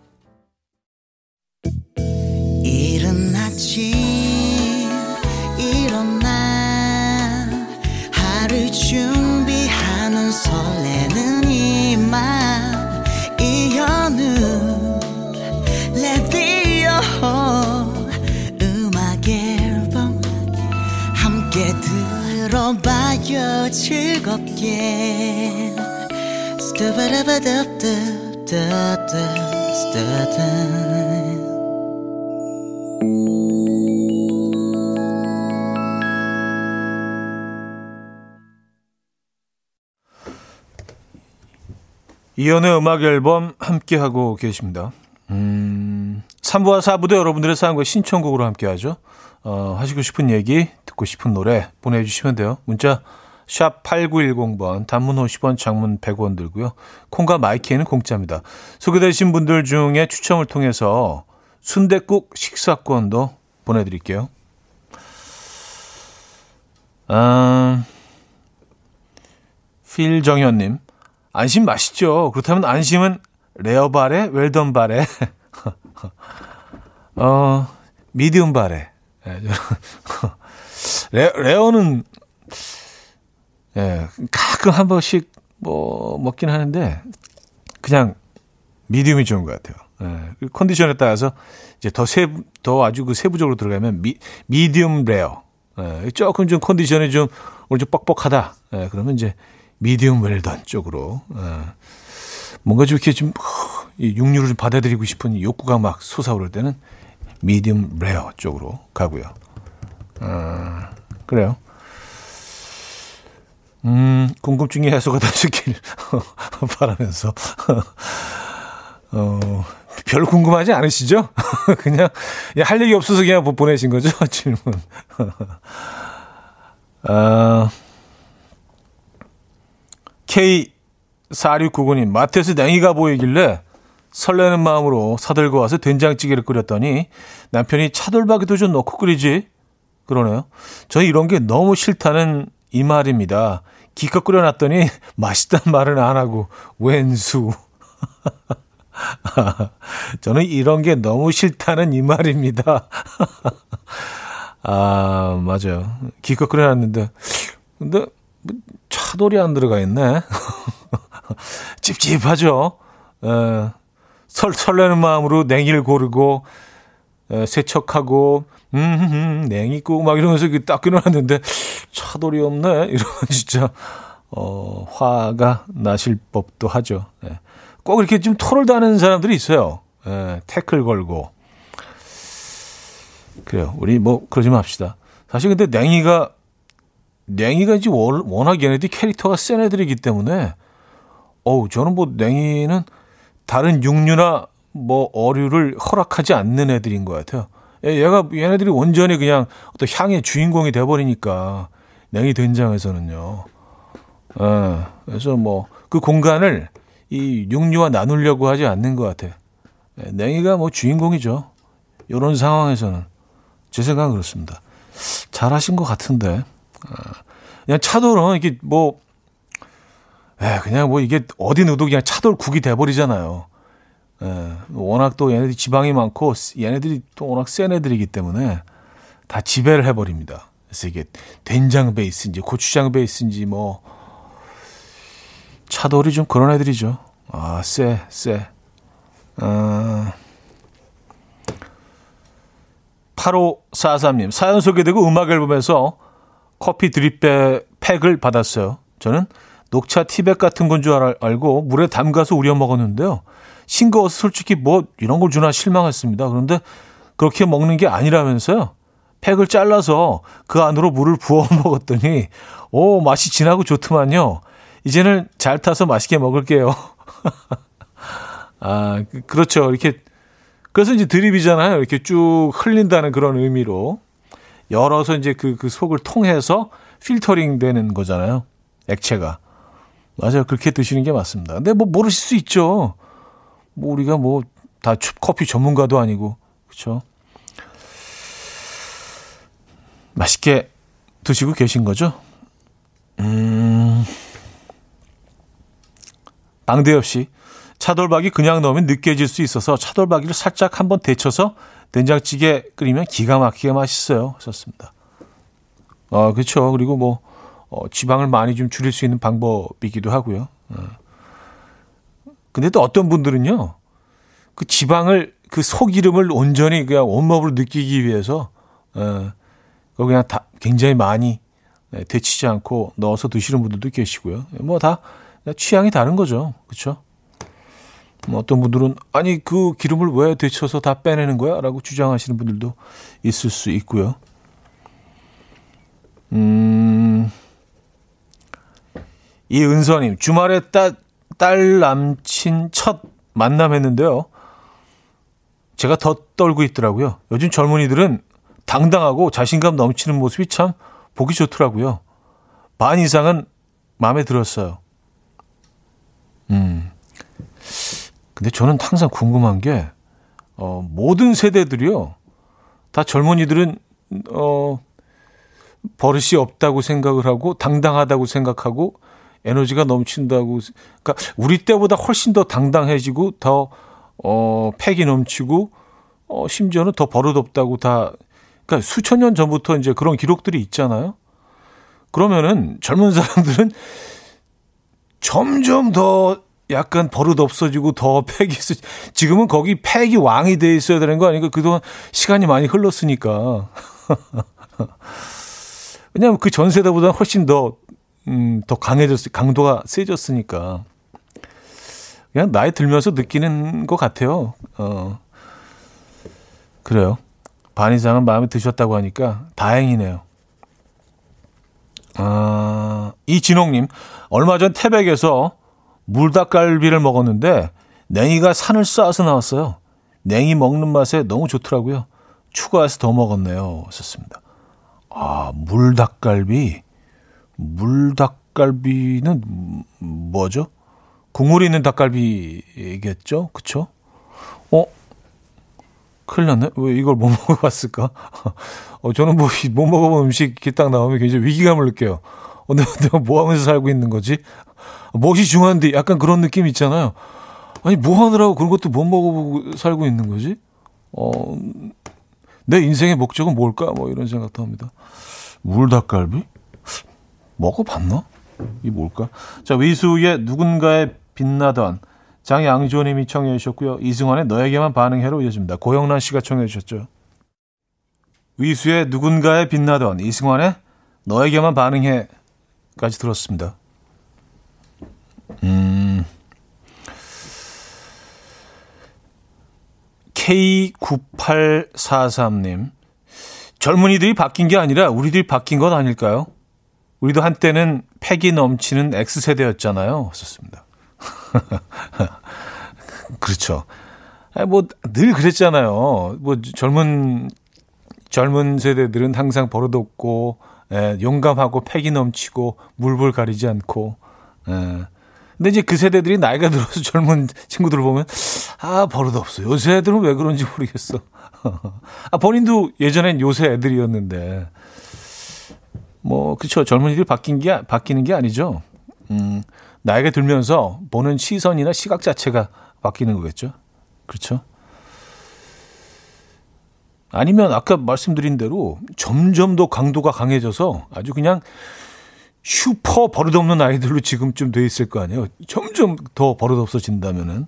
들어봐요 즐겁게 이연의 음악 앨범 함께하고 계십니다. 음, 3부와 4부도 여러분들의 사연과 신청곡으로 함께하죠. 어, 하시고 싶은 얘기, 듣고 싶은 노래 보내주시면 돼요. 문자 샵 8910번, 단문 50원, 장문 100원 들고요. 콩과 마이키에는 공짜입니다. 소개되신 분들 중에 추첨을 통해서 순대국 식사권도 보내드릴게요. 아, 필정현님, 안심 맛있죠. 그렇다면 안심은 레어바레, 웰던바레, 어, 미디움바레. 예, 레, 레어는 예, 가끔 한 번씩 뭐 먹긴 하는데 그냥 미디움이 좋은 것 같아요. 예, 그 컨디션에 따라서 이제 더 세, 더 아주 그 세부적으로 들어가면 미, 미디움 레어. 예, 조금 좀 컨디션이 좀 오늘 좀 뻑뻑하다. 예, 그러면 이제 미디움 웰던 쪽으로. 예, 뭔가 좀 이렇게 좀 이 육류를 좀 받아들이고 싶은 욕구가 막 솟아오를 때는 미디움 레어 쪽으로 가고요. 어, 그래요. 음, 궁금증이 해소가 되시길 바라면서. 어, 별 궁금하지 않으시죠? 그냥, 할 얘기 없어서 그냥 보내신 거죠? 질문. 아, K4699님, 마트에서 냉이가 보이길래 설레는 마음으로 사들고 와서 된장찌개를 끓였더니 남편이 차돌박이도 좀 넣고 끓이지? 그러네요. 저 이런 게 너무 싫다는 이 말입니다. 기껏 끓여놨더니 맛있단 말은 안 하고 웬수. 저는 이런 게 너무 싫다는 이 말입니다. 아, 맞아요. 기껏 끓여놨는데. 근데 뭐 차돌이 안 들어가 있네. 찝찝하죠. 에, 설, 설레는 마음으로 냉이를 고르고 에, 세척하고 음, 음, 음 냉이 고 막 이러면서 딱 끊어놨는데 차돌이 없네. 이러면 진짜 어, 화가 나실 법도 하죠. 예. 꼭 이렇게 좀 토를 다는 사람들이 있어요. 예, 태클 걸고. 그래요. 우리 뭐 그러지 맙시다. 사실 근데 냉이가 냉이가 이제 워낙 얘네들이 캐릭터가 센 애들이기 때문에 어우 저는 뭐 냉이는 다른 육류나 뭐 어류를 허락하지 않는 애들인 것 같아요. 예, 얘가 얘네들이 온전히 그냥 어떤 향의 주인공이 돼버리니까 냉이 된장에서는요. 예, 그래서 뭐 그 공간을 이 육류와 나누려고 하지 않는 것 같아. 예, 냉이가 뭐 주인공이죠. 이런 상황에서는 제 생각은 그렇습니다. 잘하신 것 같은데. 아, 그냥 차돌은 이게 뭐, 에 예, 그냥 뭐 이게 어디 넣어도 그냥 차돌 국이 돼버리잖아요. 예, 워낙 또 얘네들이 지방이 많고 얘네들이 또 워낙 센 애들이기 때문에 다 지배를 해버립니다. 그래서 이게 된장 베이스인지 고추장 베이스인지 뭐 차돌이 좀 그런 애들이죠. 아, 쎄, 쎄. 아, 8543님, 사연 소개되고 음악 앨범에서 커피 드립백 팩을 받았어요. 저는 녹차 티백 같은 건 줄 알고 물에 담가서 우려 먹었는데요. 싱거워서 솔직히 뭐 이런 걸 주나 실망했습니다. 그런데 그렇게 먹는 게 아니라면서요. 팩을 잘라서 그 안으로 물을 부어 먹었더니 오 맛이 진하고 좋더만요. 이제는 잘 타서 맛있게 먹을게요. 아 그, 그렇죠. 이렇게 그래서 이제 드립이잖아요. 이렇게 쭉 흘린다는 그런 의미로 열어서 이제 그, 그 속을 통해서 필터링 되는 거잖아요. 액체가. 맞아요. 그렇게 드시는 게 맞습니다. 근데 뭐 모르실 수 있죠. 뭐 우리가 뭐 다 커피 전문가도 아니고 그렇죠. 맛있게 드시고 계신 거죠? 음. 방대엽 씨. 차돌박이 그냥 넣으면 느껴질 수 있어서 차돌박이를 살짝 한번 데쳐서 된장찌개 끓이면 기가 막히게 맛있어요. 썼습니다. 아, 그렇죠. 그리고 뭐 어, 지방을 많이 좀 줄일 수 있는 방법이기도 하고요. 어. 근데 또 어떤 분들은요. 그 지방을 그 속 이름을 온전히 그냥 온몸으로 느끼기 위해서 어, 그냥 다 굉장히 많이 네, 데치지 않고 넣어서 드시는 분들도 계시고요. 뭐 다 취향이 다른 거죠. 그렇죠? 뭐 어떤 분들은 아니 그 기름을 왜 데쳐서 다 빼내는 거야라고 주장하시는 분들도 있을 수 있고요. 음. 이은서님 주말에 딸, 딸 남친 첫 만남했는데요. 제가 더 떨고 있더라고요. 요즘 젊은이들은 당당하고 자신감 넘치는 모습이 참 보기 좋더라고요. 반 이상은 마음에 들었어요. 음. 근데 저는 항상 궁금한 게, 어, 모든 세대들이요. 다 젊은이들은, 어, 버릇이 없다고 생각을 하고, 당당하다고 생각하고, 에너지가 넘친다고. 그러니까, 우리 때보다 훨씬 더 당당해지고, 더, 어, 패기 넘치고, 어, 심지어는 더 버릇없다고 다, 그러니까 수천 년 전부터 이제 그런 기록들이 있잖아요. 그러면은 젊은 사람들은 점점 더 약간 버릇 없어지고 더 팩이 있어. 지금은 거기 팩이 왕이 돼 있어야 되는 거 아닌가? 그동안 시간이 많이 흘렀으니까. 왜냐하면 그 전 세대보다 훨씬 더, 음, 더 강해졌, 강도가 세졌으니까. 그냥 나이 들면서 느끼는 것 같아요. 어. 그래요. 반 이상은 마음에 드셨다고 하니까 다행이네요. 아, 이진홍님, 얼마 전 태백에서 물닭갈비를 먹었는데 냉이가 산을 쌓아서 나왔어요. 냉이 먹는 맛에 너무 좋더라고요. 추가해서 더 먹었네요. 썼습니다. 아, 물닭갈비. 물닭갈비는 뭐죠? 국물이 있는 닭갈비겠죠? 그쵸? 어? 큰일 났네. 왜 이걸 못 먹어봤을까? 어, 저는 뭐, 못 먹어본 음식 이렇게 딱 나오면 굉장히 위기감을 느껴요. 어, 내가, 내가 뭐 하면서 살고 있는 거지? 멋이 중요한데 약간 그런 느낌 있잖아요. 아니, 뭐 하느라고 그런 것도 못 먹어보고 살고 있는 거지? 어, 내 인생의 목적은 뭘까? 뭐 이런 생각도 합니다. 물닭갈비? 먹어봤나? 이 뭘까? 자, 위수의 누군가의 빛나던 장양조님이 청해 주셨고요. 이승환의 너에게만 반응해로 이어집니다. 고영란 씨가 청해 주셨죠. 위수의 누군가의 빛나던 이승환의 너에게만 반응해까지 들었습니다. 음. K9843님. 젊은이들이 바뀐 게 아니라 우리들이 바뀐 건 아닐까요? 우리도 한때는 패기 넘치는 X세대였잖아요. 썼습니다. 그렇죠. 뭐, 늘 그랬잖아요. 뭐, 젊은, 젊은 세대들은 항상 버릇없고, 예, 용감하고 패기 넘치고, 물불 가리지 않고, 예. 근데 이제 그 세대들이 나이가 들어서 젊은 친구들을 보면, 아, 버릇 없어. 요새 애들은 왜 그런지 모르겠어. 아, 본인도 예전엔 요새 애들이었는데, 뭐, 그쵸. 젊은이들이 바뀐 게, 바뀌는 게 아니죠. 음, 나이가 들면서 보는 시선이나 시각 자체가 바뀌는 거겠죠. 그렇죠. 아니면 아까 말씀드린 대로 점점 더 강도가 강해져서 아주 그냥 슈퍼 버릇없는 아이들로 지금쯤 돼 있을 거 아니에요. 점점 더 버릇없어진다면은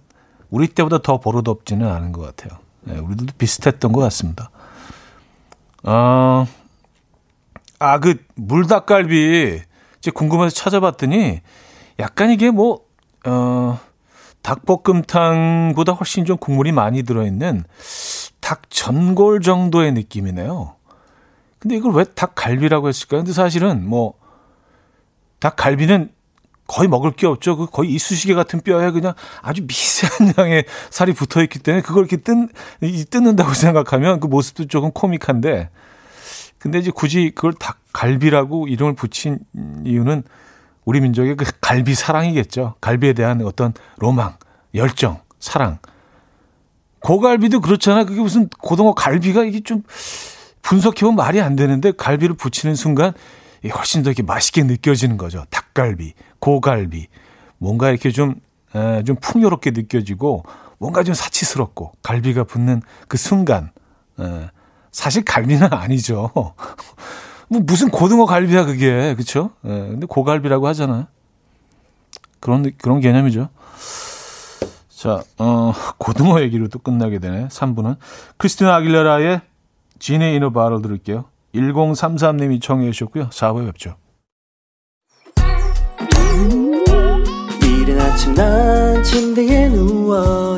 우리 때보다 더 버릇없지는 않은 것 같아요. 네, 우리들도 비슷했던 것 같습니다. 아, 아, 그 물닭갈비 이제 궁금해서 찾아봤더니 약간 이게 뭐, 어, 닭볶음탕보다 훨씬 좀 국물이 많이 들어있는 닭 전골 정도의 느낌이네요. 근데 이걸 왜 닭갈비라고 했을까요? 근데 사실은 뭐, 닭갈비는 거의 먹을 게 없죠. 그 거의 이쑤시개 같은 뼈에 그냥 아주 미세한 양의 살이 붙어 있기 때문에 그걸 이렇게 뜬, 뜯는다고 생각하면 그 모습도 조금 코믹한데. 근데 이제 굳이 그걸 닭 갈비라고 이름을 붙인 이유는 우리 민족의 그 갈비 사랑이겠죠. 갈비에 대한 어떤 로망, 열정, 사랑. 고갈비도 그렇잖아. 그게 무슨 고등어 갈비가 이게 좀 분석해보면 말이 안 되는데 갈비를 붙이는 순간 훨씬 더 이렇게 맛있게 느껴지는 거죠. 닭갈비, 고갈비. 뭔가 이렇게 좀, 에, 좀 풍요롭게 느껴지고 뭔가 좀 사치스럽고 갈비가 붙는 그 순간. 에, 사실 갈비는 아니죠. 뭐 무슨 고등어 갈비야 그게 그렇죠? 예, 근데 고갈비라고 하잖아요. 그런 그런 개념이죠. 자, 어, 고등어 얘기로 또 끝나게 되네. 3분은 크리스티나 아길레라의 진의 인어 바로 들을게요. 1033님이 청해 주셨고요. 4부에 뵙죠. 이른 아침 난 침대에 누워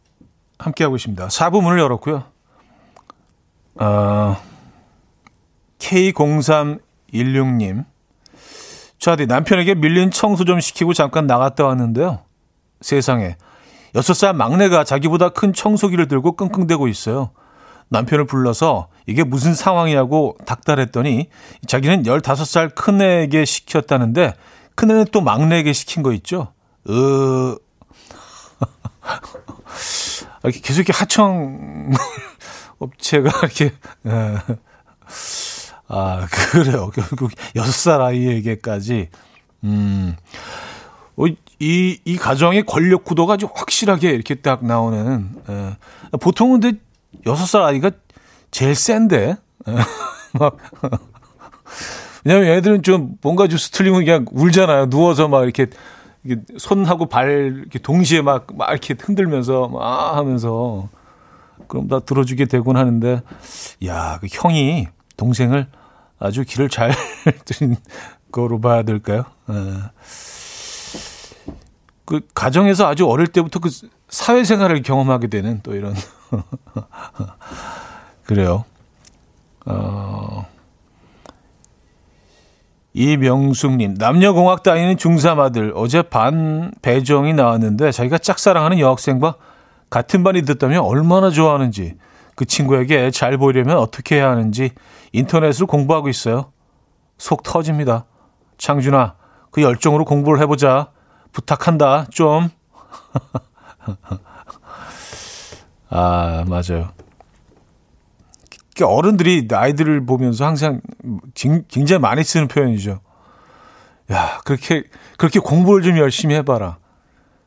함께하고 있습니다. 4부 문을 열었고요. 어, K0316님. 저한테 남편에게 밀린 청소 좀 시키고 잠깐 나갔다 왔는데요. 세상에. 6살 막내가 자기보다 큰 청소기를 들고 끙끙대고 있어요. 남편을 불러서 이게 무슨 상황이냐고 닥달했더니 자기는 15살 큰애에게 시켰다는데 큰애는 또 막내에게 시킨 거 있죠. 으, 이렇게 계속 이렇게 하청 업체가 이렇게 예. 아 그래요 결국 여섯 살 아이에게까지 음. 어, 이, 이 가정의 권력 구도가 아주 확실하게 이렇게 딱 나오는, 예. 보통은 근데 여섯 살 아이가 제일 센데, 예. 막, 왜냐면 얘들은 좀 뭔가 좀 스틀리면 그냥 울잖아요. 누워서 막 이렇게 이게 손하고 발 이렇게 동시에 막, 막 이렇게 흔들면서 막 하면서 그럼 다 들어주게 되곤 하는데 야, 그 형이 동생을 아주 길을 잘 들인 거로 봐야 될까요? 에. 그 가정에서 아주 어릴 때부터 그 사회생활을 경험하게 되는 또 이런 그래요. 어. 이명숙님, 남녀공학 다니는 중3 아들, 어제 반 배정이 나왔는데 자기가 짝사랑하는 여학생과 같은 반이 됐다면 얼마나 좋아하는지, 그 친구에게 잘 보이려면 어떻게 해야 하는지 인터넷으로 공부하고 있어요. 속 터집니다. 창준아, 그 열정으로 공부를 해보자. 부탁한다, 좀. 아, 맞아요. 어른들이 아이들을 보면서 항상 굉장히 많이 쓰는 표현이죠. 야, 그렇게, 그렇게 공부를 좀 열심히 해봐라.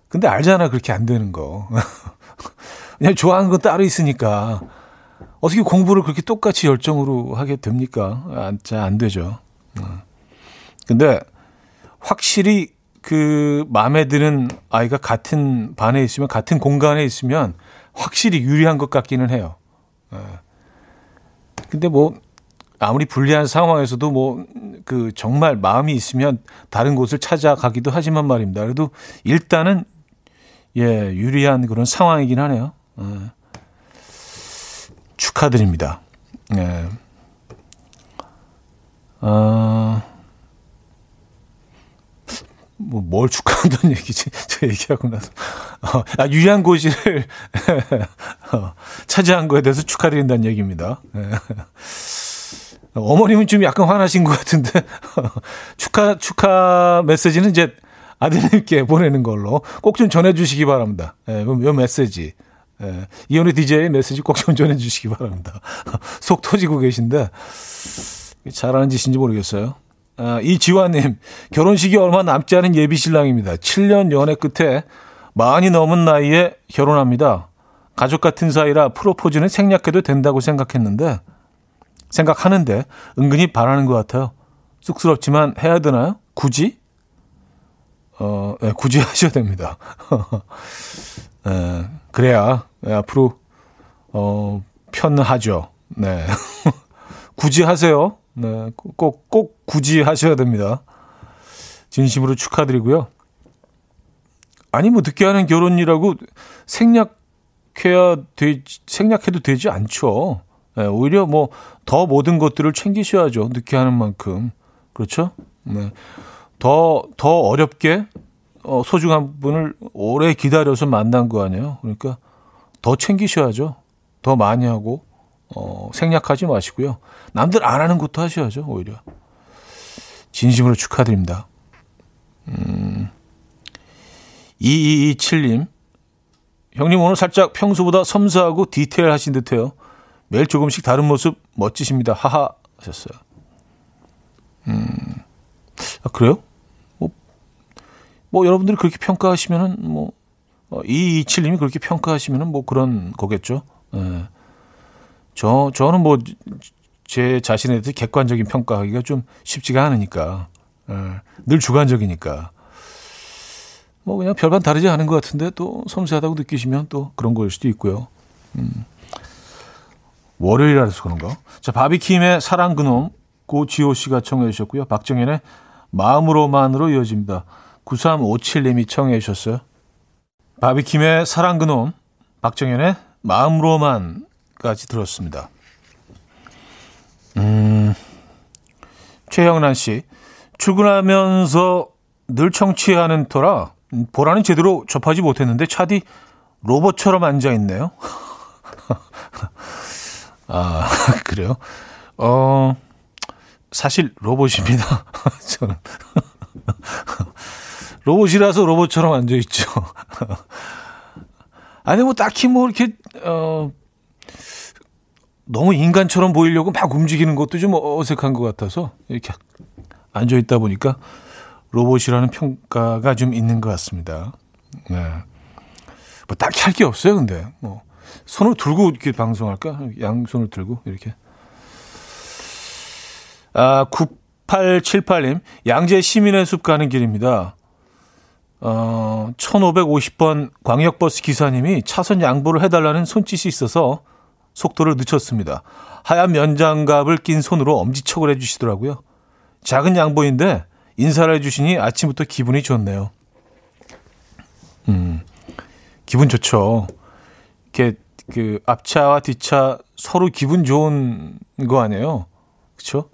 근데 알잖아, 그렇게 안 되는 거. 그냥 좋아하는 건 따로 있으니까. 어떻게 공부를 그렇게 똑같이 열정으로 하게 됩니까? 안, 잘안 되죠. 어. 근데 확실히 그 마음에 드는 아이가 같은 반에 있으면, 같은 공간에 있으면 확실히 유리한 것 같기는 해요. 어. 근데 뭐 아무리 불리한 상황에서도 뭐 그 정말 마음이 있으면 다른 곳을 찾아가기도 하지만 말입니다. 그래도 일단은 예 유리한 그런 상황이긴 하네요. 예. 축하드립니다. 예. 어, 뭐, 뭘 축하한다는 얘기지? 저 얘기하고 나서. 어, 아, 유리한 고지를 어, 차지한 거에 대해서 축하드린다는 얘기입니다. 예. 어머님은 좀 약간 화나신 것 같은데, 축하, 축하 메시지는 이제 아드님께 보내는 걸로 꼭 좀 전해주시기 바랍니다. 예, 요 메시지. 예, 이현우 DJ의 메시지 꼭 좀 전해주시기 바랍니다. 속 터지고 계신데, 잘하는 짓인지 모르겠어요. 아, 이지화님, 결혼식이 얼마 남지 않은 예비 신랑입니다. 7년 연애 끝에 많이 넘은 나이에 결혼합니다. 가족 같은 사이라 프로포즈는 생략해도 된다고 생각했는데, 생각하는데, 은근히 바라는 것 같아요. 쑥스럽지만 해야 되나요? 굳이? 어, 네, 굳이 하셔야 됩니다. 네, 그래야, 네, 앞으로, 어, 편하죠. 네. 굳이 하세요. 네, 꼭, 꼭 굳이 하셔야 됩니다. 진심으로 축하드리고요. 아니, 뭐, 늦게 하는 결혼이라고 생략해야 되, 생략해도 되지 않죠. 네, 오히려 뭐, 더 모든 것들을 챙기셔야죠. 늦게 하는 만큼. 그렇죠? 네. 더, 더 어렵게, 어, 소중한 분을 오래 기다려서 만난 거 아니에요. 그러니까 더 챙기셔야죠. 더 많이 하고, 어, 생략하지 마시고요. 남들 안 하는 것도 하셔야죠, 오히려. 진심으로 축하드립니다. 음, 2227님. 형님 오늘 살짝 평소보다 섬세하고 디테일하신 듯해요. 매일 조금씩 다른 모습 멋지십니다. 하하 하셨어요. 음, 아, 그래요? 뭐, 뭐 여러분들이 그렇게 평가하시면은 뭐 어, 227님이 그렇게 평가하시면은 뭐 그런 거겠죠. 예. 저, 저는 뭐, 제 자신에 대해서 객관적인 평가하기가 좀 쉽지가 않으니까. 예. 늘 주관적이니까. 뭐 그냥 별반 다르지 않은 것 같은데 또 섬세하다고 느끼시면 또 그런 거일 수도 있고요. 음. 월요일이라서 그런가? 자, 바비킴의 사랑 그놈 고지호 씨가 청해 주셨고요. 박정현의 마음으로만으로 이어집니다. 9357님이 청해 주셨어요. 바비킴의 사랑 그놈, 박정현의 마음으로만까지 들었습니다. 음, 최영란 씨, 출근하면서 늘 청취하는 터라 보라는 제대로 접하지 못했는데 차디 로봇처럼 앉아 있네요. 아, 그래요? 어, 사실 로봇입니다. 저는. 로봇이라서 로봇처럼 앉아있죠. 아니, 뭐, 딱히 뭐, 이렇게, 어, 너무 인간처럼 보이려고 막 움직이는 것도 좀 어색한 것 같아서, 이렇게 앉아 있다 보니까 로봇이라는 평가가 좀 있는 것 같습니다. 네. 뭐, 딱히 할 게 없어요, 근데. 뭐, 손을 들고 이렇게 방송할까? 양손을 들고, 이렇게. 아, 9878님, 양재 시민의 숲 가는 길입니다. 어, 1550번 광역버스 기사님이 차선 양보를 해달라는 손짓이 있어서 속도를 늦췄습니다. 하얀 면장갑을 낀 손으로 엄지척을 해주시더라고요. 작은 양보인데 인사를 해주시니 아침부터 기분이 좋네요. 음, 기분 좋죠. 이렇게 그 앞차와 뒷차 서로 기분 좋은 거 아니에요? 그렇죠?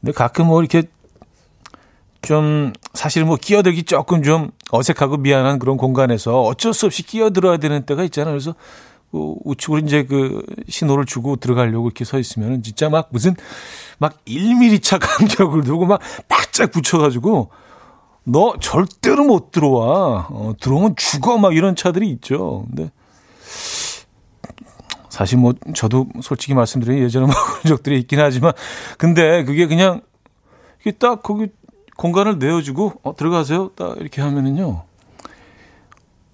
근데 가끔 뭐 이렇게 좀 사실 뭐 끼어들기 조금 좀 어색하고 미안한 그런 공간에서 어쩔 수 없이 끼어들어야 되는 때가 있잖아요. 그래서 그 우측으로 이제 그 신호를 주고 들어가려고 이렇게 서 있으면은 진짜 막 무슨 막 1mm 차 간격을 두고 막 바짝 붙여가지고 너 절대로 못 들어와. 어, 들어오면 죽어. 막 이런 차들이 있죠. 근데 사실 뭐 저도 솔직히 말씀드리면 예전에 뭐 그런 적들이 있긴 하지만 근데 그게 그냥 이게 딱 거기 공간을 내어주고 어, 들어가세요. 딱 이렇게 하면은요.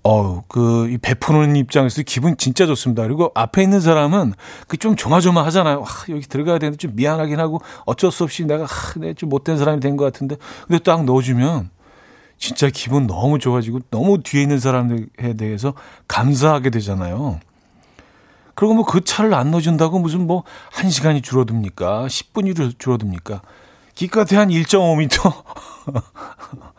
어우, 그, 이 베푸는 입장에서 기분 진짜 좋습니다. 그리고 앞에 있는 사람은 그 좀 조마조마 하잖아요. 와, 여기 들어가야 되는데 좀 미안하긴 하고 어쩔 수 없이 내가, 하, 내가 좀 못된 사람이 된 것 같은데. 근데 딱 넣어주면 진짜 기분 너무 좋아지고 너무 뒤에 있는 사람들에 대해서 감사하게 되잖아요. 그리고 뭐 그 차를 안 넣어준다고 무슨 뭐 1시간이 줄어듭니까? 10분이 줄어듭니까? 기껏해 한 1.5m.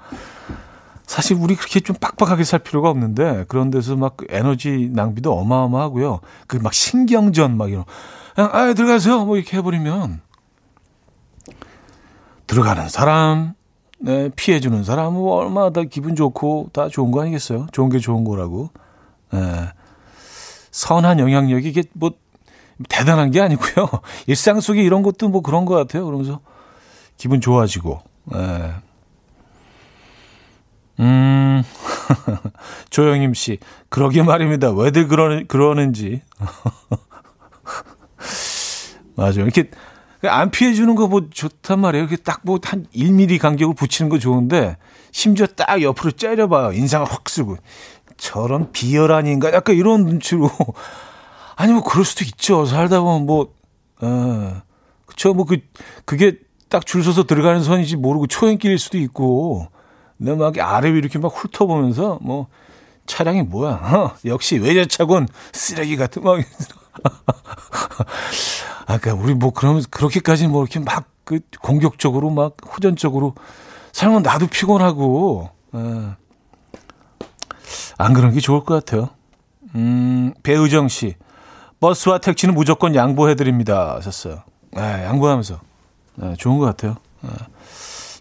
사실 우리 그렇게 좀 빡빡하게 살 필요가 없는데 그런 데서 막 에너지 낭비도 어마어마하고요. 그 막 신경전 막 이런 그냥 아 들어가세요 뭐 이렇게 해버리면 들어가는 사람 네, 피해주는 사람 뭐 얼마나 다 기분 좋고 다 좋은 거 아니겠어요? 좋은 게 좋은 거라고. 네. 선한 영향력이 이게 뭐 대단한 게 아니고요. 일상 속에 이런 것도 뭐 그런 것 같아요. 그러면서 기분 좋아지고. 네. 음, 조영임 씨, 그러게 말입니다. 왜들 그러, 그러는지. 맞아요. 이렇게 안 피해주는 거 뭐 좋단 말이에요. 이렇게 딱 뭐 한 1mm 간격을 붙이는 거 좋은데, 심지어 딱 옆으로 째려봐요. 인상을 확 쓰고. 저런 비열한 인간, 약간 이런 눈치로. 아니, 뭐, 그럴 수도 있죠. 살다 보면 뭐, 어, 그쵸. 뭐, 그, 그게 딱 줄 서서 들어가는 선인지 모르고 초행길일 수도 있고, 근데 막 아래 위 이렇게 막 훑어보면서, 뭐, 차량이 뭐야. 어, 역시 외제차군 쓰레기 같은 막. 아까 우리 뭐 그러면 그렇게까지 뭐 이렇게 막 그 공격적으로 막 후전적으로 살면 나도 피곤하고 에. 안 그런 게 좋을 것 같아요. 음, 배우정 씨. 버스와 택시는 무조건 양보해드립니다. 하셨어요. 네, 양보하면서. 네, 좋은 것 같아요. 네.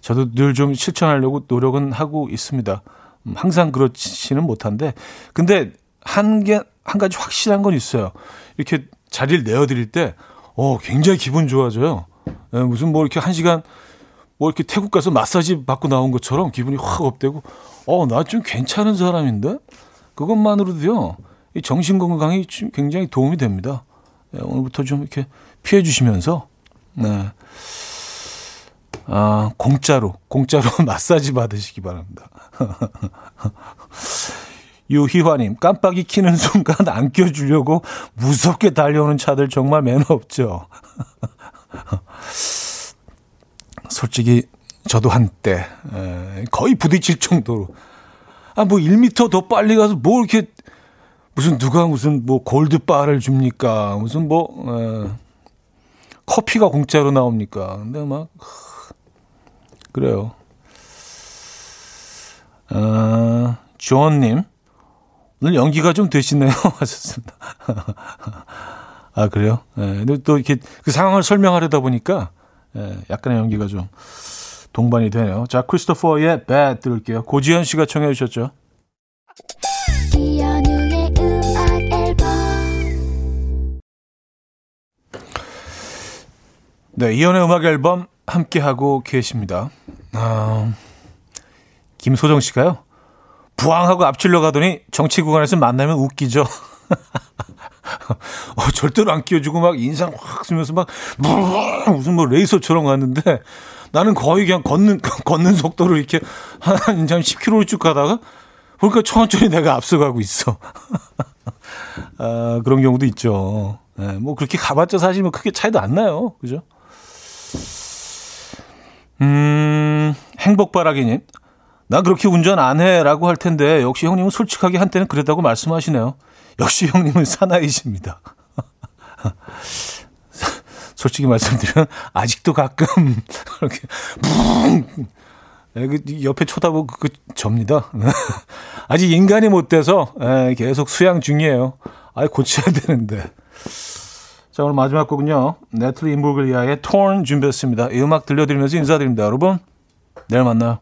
저도 늘 좀 실천하려고 노력은 하고 있습니다. 음, 항상 그렇지는 못한데. 근데 한 개, 한 가지 확실한 건 있어요. 이렇게 자리를 내어드릴 때, 어, 굉장히 기분 좋아져요. 네, 무슨 뭐 이렇게 한 시간, 뭐 이렇게 태국 가서 마사지 받고 나온 것처럼 기분이 확 업되고, 어, 나 좀 괜찮은 사람인데? 그것만으로도요, 이 정신 건강이 굉장히 도움이 됩니다. 네, 오늘부터 좀 이렇게 피해 주시면서, 네. 아, 공짜로, 공짜로 마사지 받으시기 바랍니다. 유희화님, 깜빡이 키는 순간 안 껴주려고 무섭게 달려오는 차들 정말 매너 없죠. 솔직히 저도 한때 에, 거의 부딪힐 정도로 아 뭐 1미터 더 빨리 가서 뭐 이렇게 무슨 누가 무슨 뭐 골드바를 줍니까 무슨 뭐 에, 커피가 공짜로 나옵니까 근데 막 그래요 아 조원님 오늘 연기가 좀 되시네요 하셨습니다 아 그래요 예, 근데 또 이렇게 그 상황을 설명하려다 보니까 예, 약간의 연기가 좀 동반이 되네요. 자, 크리스토퍼의 Bad 들을게요. 고지현 씨가 청해 주셨죠. 네, 이연의 음악 앨범 함께 하고 계십니다. 아, 김소정 씨가요. 부항하고 앞질러 가더니 정치 구간에서 만나면 웃기죠. 어, 절대로 안 끼워주고 막 인상 확 쓰면서 막 무슨 뭐 레이서처럼 갔는데 나는 거의 그냥 걷는 걷는 속도로 이렇게 한 10km를 쭉 가다가 보니까 천천히 내가 앞서가고 있어. 아, 그런 경우도 있죠. 네, 뭐 그렇게 가봤자 사실 뭐 크게 차이도 안 나요. 그죠? 음, 행복바라기님. 나 그렇게 운전 안 해 라고 할 텐데 역시 형님은 솔직하게 한때는 그랬다고 말씀하시네요. 역시 형님은 사나이십니다. 솔직히 말씀드리면 아직도 가끔 이렇게 붕그 옆에 쳐다보고 그 접니다. 아직 인간이 못 돼서 계속 수양 중이에요. 아 고쳐야 되는데. 자 오늘 마지막 곡은요. 네틀리 인볼글리아의 Torn 준비했습니다. 이 음악 들려드리면서 인사드립니다. 여러분 내일 만나요.